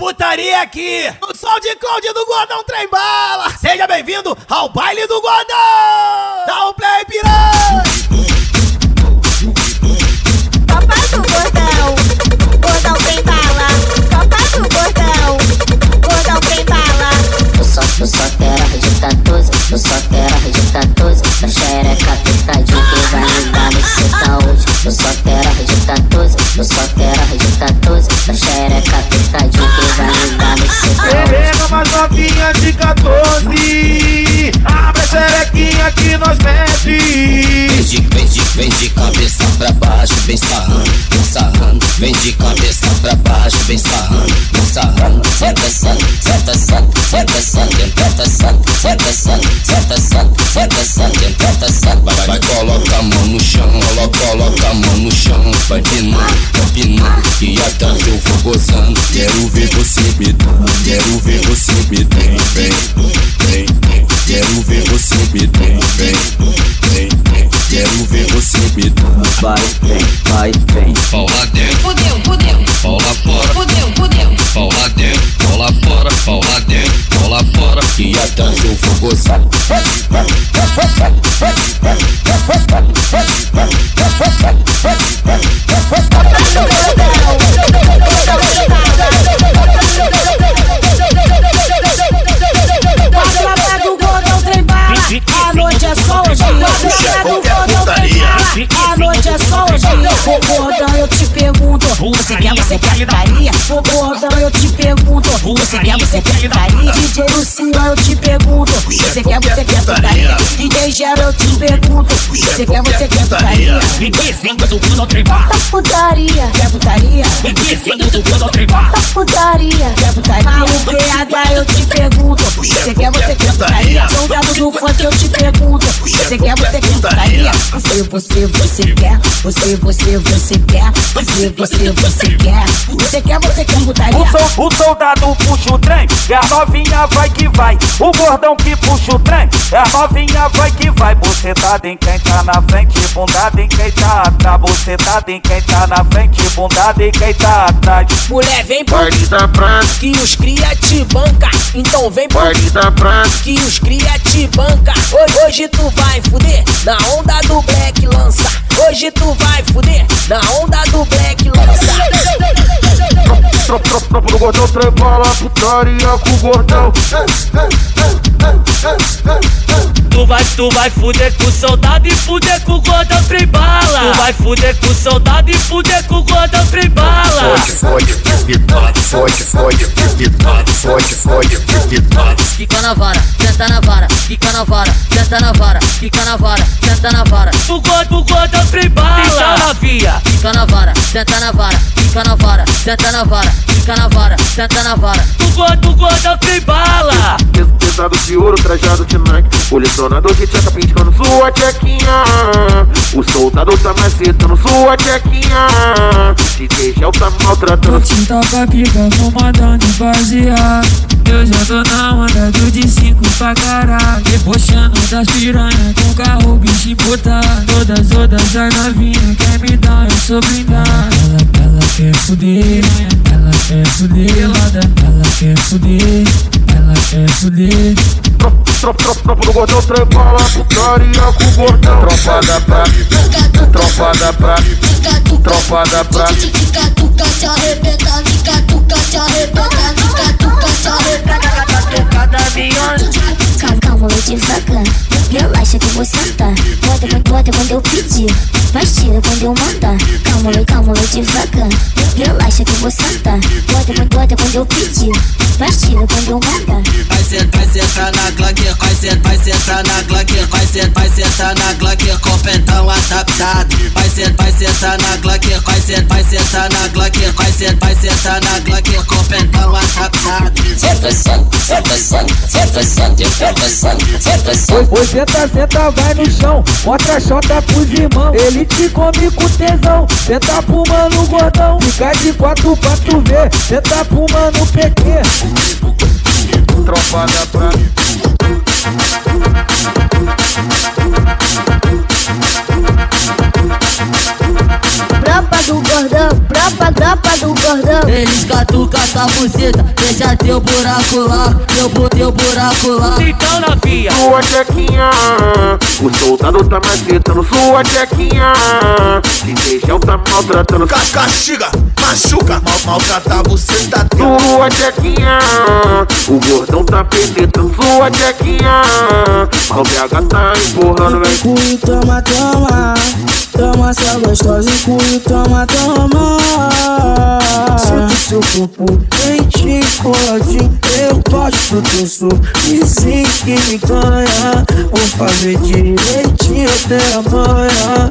putaria aqui, no sol de Cláudio do Gordão Trem Bala. Seja bem-vindo ao baile do Gordão. Dá um play, piranha. Copa do Gordão, Gordão Trem Bala. Copa do Gordão, Gordão Trem Bala. Eu só, eu só quero arregitar 12, eu só quero arregitar 12 Na xereca pitadinha senta, senta, senta, santa, senta, santa, senta, santa. Vai, coloca a mão no chão, coloca, coloca a mão no chão. Vai pinando, vai pinando, e atrás eu vou gozando. Quero ver você bedando, quero ver você bedando. Vem, vem, vem. Quero ver você bedando, vem, vem, vem. Quero ver você bedando. Vai, vem, vai, vem. Pau lá dentro, lá fora. E atrás eu vou gozar. A noite é do Gordão Trem Bala. A noite é só hoje. Ô Gordão, eu te pergunto. Você quer, você quer putaria? Ô Gordão, eu te pergunto. Você quer, você quer putaria? DJ Gero, eu te pergunto. Você quer, você quer putaria? Me dizendo do Gordão Trem Bala. Putaria. Quer putaria? Me dizendo do Gordão Trem Bala. Putaria. Quer putaria? Malu PH, eu te pergunto. Você quer, você quer putaria? Soldado do funk, eu te pergunto. Você quer, você? Você, você, você quer. Você, você, você quer. Você, você, você quer. Você quer, você quer putaria? o, sol- o soldado puxa o trem, e a novinha vai que vai. O gordão que puxa o trem, e a novinha vai que vai. Bucetada em quem tá na frente, bundada em quem tá atrás. Bucetada em quem tá na frente, bundada em quem tá atrás. Mulher, vem pro da praça, que os cria te banca. Então vem pro da praça. que os cria te banca. Hoje, hoje tu vai fuder na onda do Black lança. Hoje tu vai fuder na onda do Black lança. Tropa, do gordão, trebola, putaria com o gordão. Tu vai, tu vai fuder com o soldado e fuder com o Gordão Bala. Tu vai fuder com o soldado e fuder com o Gordão Bala. Fode, fode, fode, fode, fode, fode, fode, fode. Fica na vara, senta na vara, fica na vara, senta na vara, fica na vara, senta na vara, O Gordão, o Gordão Bala. Então novinha. fica na vara, senta na vara, fica na vara, senta na vara, fica na vara, senta na vara. O Gordão, o Gordão Trem Bala. Peso pesado de ouro, trajado de Nike. Colecionador de tcheca piscando sua tchequinha. O soldado tá macetando sua tchequinha. DJ Gel tá maltratando. Tinta pra pica, fumadão de baseado Eu já tô na onda do de cinco pra caralho. Debochando das piranha com carro bicho importado Todas, todas as novinhas quer me dar, eu sou blindado Ela, ela quer fuder, ela quer fuder Ela, ela quer fuder, ela quer fuder Tropa, tropa, tropa, tropa do gordão Trebola, putaria com o gordão. Tropa da praia, tropa da praia Tropa da praia Fica tuca, se arrebenta, fica tuca, se arrebenta, fica tuca, se arrebenta. Devagar. Relaxa que eu vou sentar. Bota, bota, quando eu pedir. Mas tira quando eu mandar. Vai sentar, vai sentar na Glock, vai sentar, vai sentar na Glock, vai sentar, vai sentar na Glock com pentão adaptado. Vai sentar, vai sentar na Glock, vai sentar na glaque, vai sentar, vai sentar na Glock, com pentão atacado. Senta, senta, senta, senta, senta, senta, senta, senta. Hoje senta, senta, vai no chão, mostra a chota pros irmãos, ele te come com tesão. Senta pro mano gordão, fica de quatro pra tu ver, senta pro mano PT. Tropa da pra buceta, deixa teu buraco lá, teu, teu buraco lá. Então novinha, Sua chequinha, o soldado tá macetando sua chequinha. DJ Gel tá maltratando Castiga, machuca, mal, maltrata você tá teu. sua chequinha. O gordão tá penetrando sua chequinha. O BH tá empurrando, vem. Cui, toma, toma. Toma, essa gostosa e toma, toma. Sinto seu corpo quente, coladinho. Eu gosto do. Dizem que me ganha. Vou fazer direitinho até amanhã.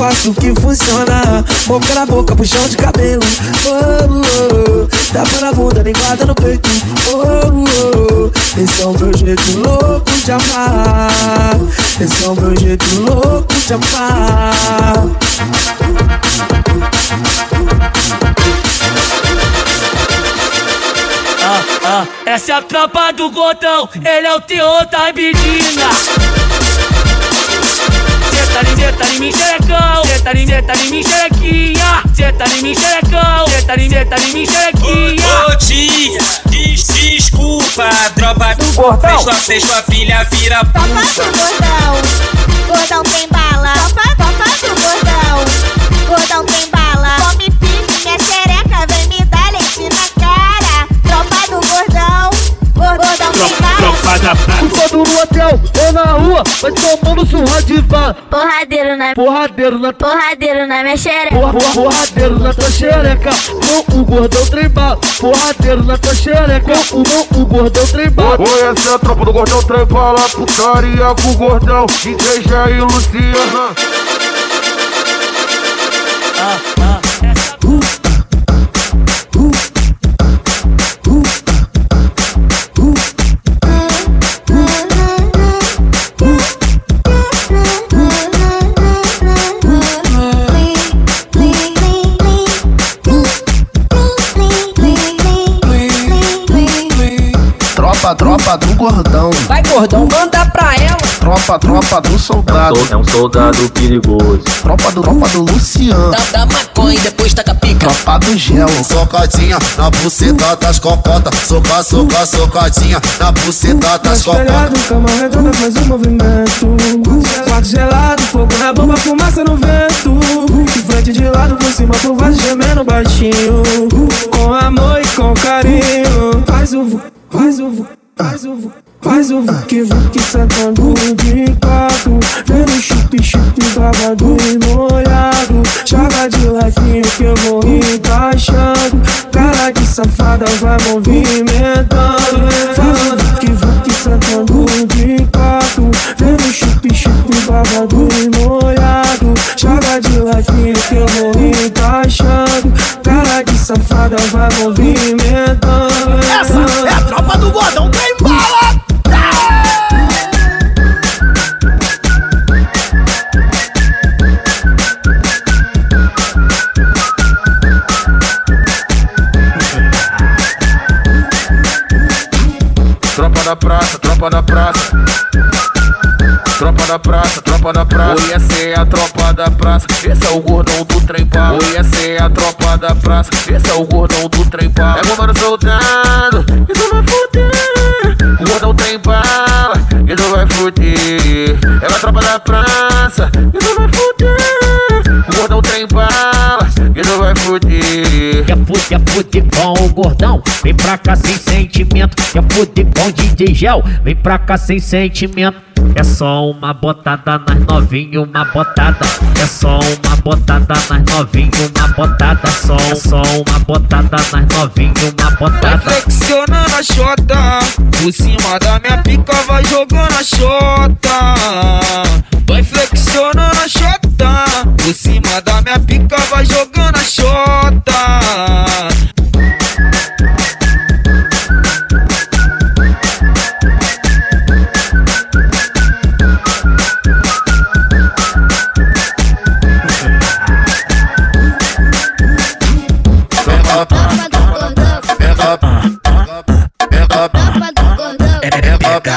Faço que funciona. Boca na boca, puxão de cabelo. Oh, oh. Tapa na bunda, linguada no peito. Oh, oh. Esse é o meu jeito louco de amar. Esse é o meu jeito louco de amar. ah, ah, essa é a tropa do gordão, ele é o teor da menina. Senta em, senta em mim, xerecão. Senta em, senta em mim, xerequinha. Senta em mim, xerecão. Senta em, senta em mim, xerequinha. Ô tia, des, desculpa, tropa do Gordão. Fez tua, fez tua filha vira puta. do gordão, gordão tem bala. Topa, topa do gordão, gordão tem bala. Come firme, minha xereca, vem me dar leite na cara. Tropa do gordão, gor- gordão tem bala. Tropa da prata. Todo no hotel ou na rua, vai tomando surra de van. Porradeiro na, Porradeiro na porradeiro na minha xereca. Porra, porra, porradeiro na tua xereca, com o gordão trembala. Porradeiro na tua xereca, com o, gordão trembala. Oi, essa é a tropa do gordão trembala. Putaria com o gordão. DJ Jair e Luciana. Ah, ah, essa Tropa, tropa do gordão. Vai gordão, manda pra ela. Tropa, tropa do soldado. É um soldado perigoso. Tropa do, tropa do Luciano. Dá, dá maconha e depois taca pica. Tropa do gel. Socadinha na buceta das cocotas. Soca, soca, socadinha na buceta das cocotas. Cama redonda faz um movimento. Quarto gelado, fogo na bomba, fumaça no vento. De frente de lado, por cima, por baixo, gemendo baixinho. Com amor e com carinho. Faz o faz o faz o. Faz o vuque vuque sentando de quatro Vendo chup chup babado e molhado Joga de ladinho que eu vou encaixando Cara de safada vai movimentando Faz o vuque vuque sentando da praça, tropa da praça. Tropa da praça, tropa da praça. Oi, essa é a tropa da praça. Esse é o gordão do trem bala. Oi, essa é a tropa da praça. Esse é o gordão do trem bala. É o mano soldado, e tu vai fuder. O gordão trem bala, e tu vai fuder. É a tropa da praça, e tu vai fuder. Com o gordão? Vem pra cá sem sentimento. Fuder com DJ Gel? Vem pra cá sem sentimento. É só uma botada nas novinhas, uma botada. É só uma botada nas novinhas, uma botada. Só, só uma botada nas novinhas, uma Vai botada. flexionando a xota Por cima da minha pica vai jogando a xota Vai flexionando a xota Por cima da minha pica vai jogando a xota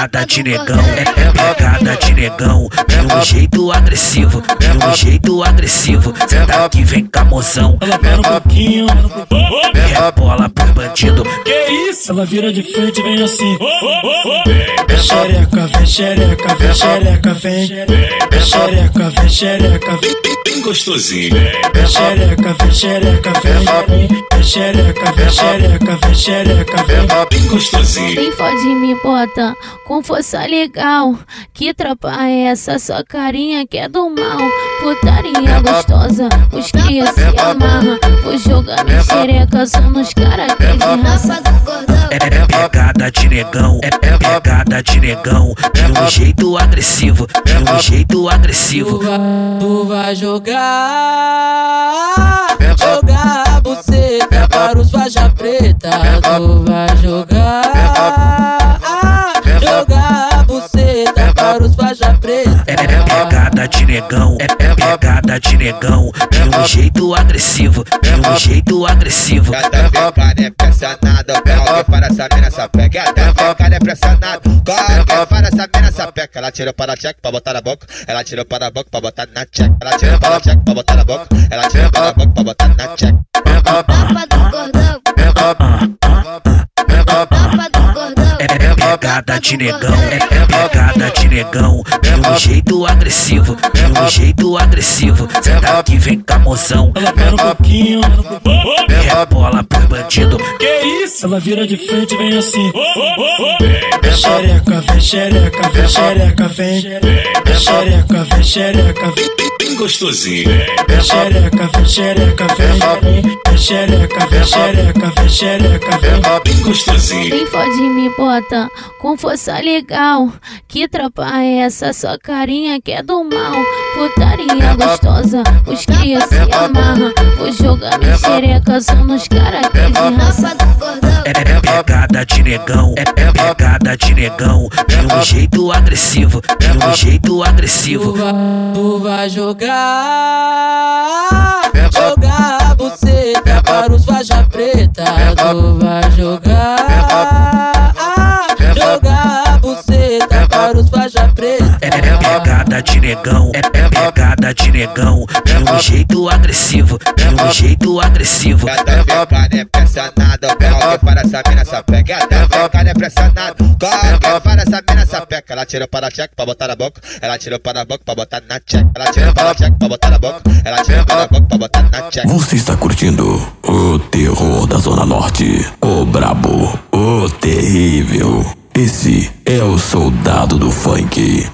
pegada de negão, é, é pegada de negão, de um jeito agressivo, de um jeito agressivo. Senta aqui, vem cá, mozão. Ela para um pouquinho, É bola pro bandido. que isso? Ela vira de frente e vem assim. Vem xereca, vem xereca, vem xereca, vem. Vem xereca, vem xereca, vem. Bem gostosinho. Vem xereca, vem xereca, vem. Vem xereca, vem xereca, vem xereca, vem. Bem gostosinho. Quem fode me bota com força legal. Que tropa é essa? Sua carinha que é do mal. Putaria gostosa, os cria se amarra. Vou jogar xereca só nos cara que é de raça. É, é pegada de negão, é, é pegada de negão, de um jeito agressivo, de um jeito agressivo. Tu vai jogar, jogar você para os faixa preta. Tu vai jogar os faixa preta. É, é pegada de negão, é, é pegada de negão, de um jeito agressivo, de um jeito agressivo. Gata fica é pressionado, qualquer para essa mina sapeca. Gata fica é pressionado, qualquer para essa mina sapeca. Ela tirou para a check pra botar na boca, ela tirou para a boca pra botar na check. Ela tirou para a check pra botar na boca, ela tirou para a boca pra botar na check. Tropa do gordão, pegada de negão, é, pegada de negão, de um jeito agressivo, de um jeito agressivo. Senta aqui, vem cá, mozão. Ela para um pouquinho, É bola pro bandido. que isso? Ela vira de frente e vem assim. Vem xereca, vem xereca, vem xereca, vem. Vem xereca, vem xereca, vem. Bem gostosinho. Vem xereca, vem xereca, vem. Vem xereca, vem xereca, vem xereca, vem. Bem gostosinho. Quem fode me bota com força legal. Que tropa é essa? Sua carinha que é do mal. Putaria gostosa, os cria se amarra. Vou jogar minha xereca só nos cara que é de raça. É, é pegada de negão, é, é pegada de negão, de um jeito agressivo, de um jeito agressivo. Tu vai jogar, jogar você para os faixa preta. Tu vai jogar, jogar você para os faixa preta. É, é pegada de negão, é, é pegada de negão, de um jeito agressivo, de um jeito agressivo. Gata fica é pressionado, qualquer para essa mina sapeca. Gata fica é pressionado, qualquer para essa. Ela tirou para check pra botar na boca, ela tirou para boca pra botar na check. Ela tirou para check pra botar na boca, ela tirou para boca pra botar na check. Você está curtindo o terror da Zona Norte, o brabo, o terrível. Esse é o soldado do funk.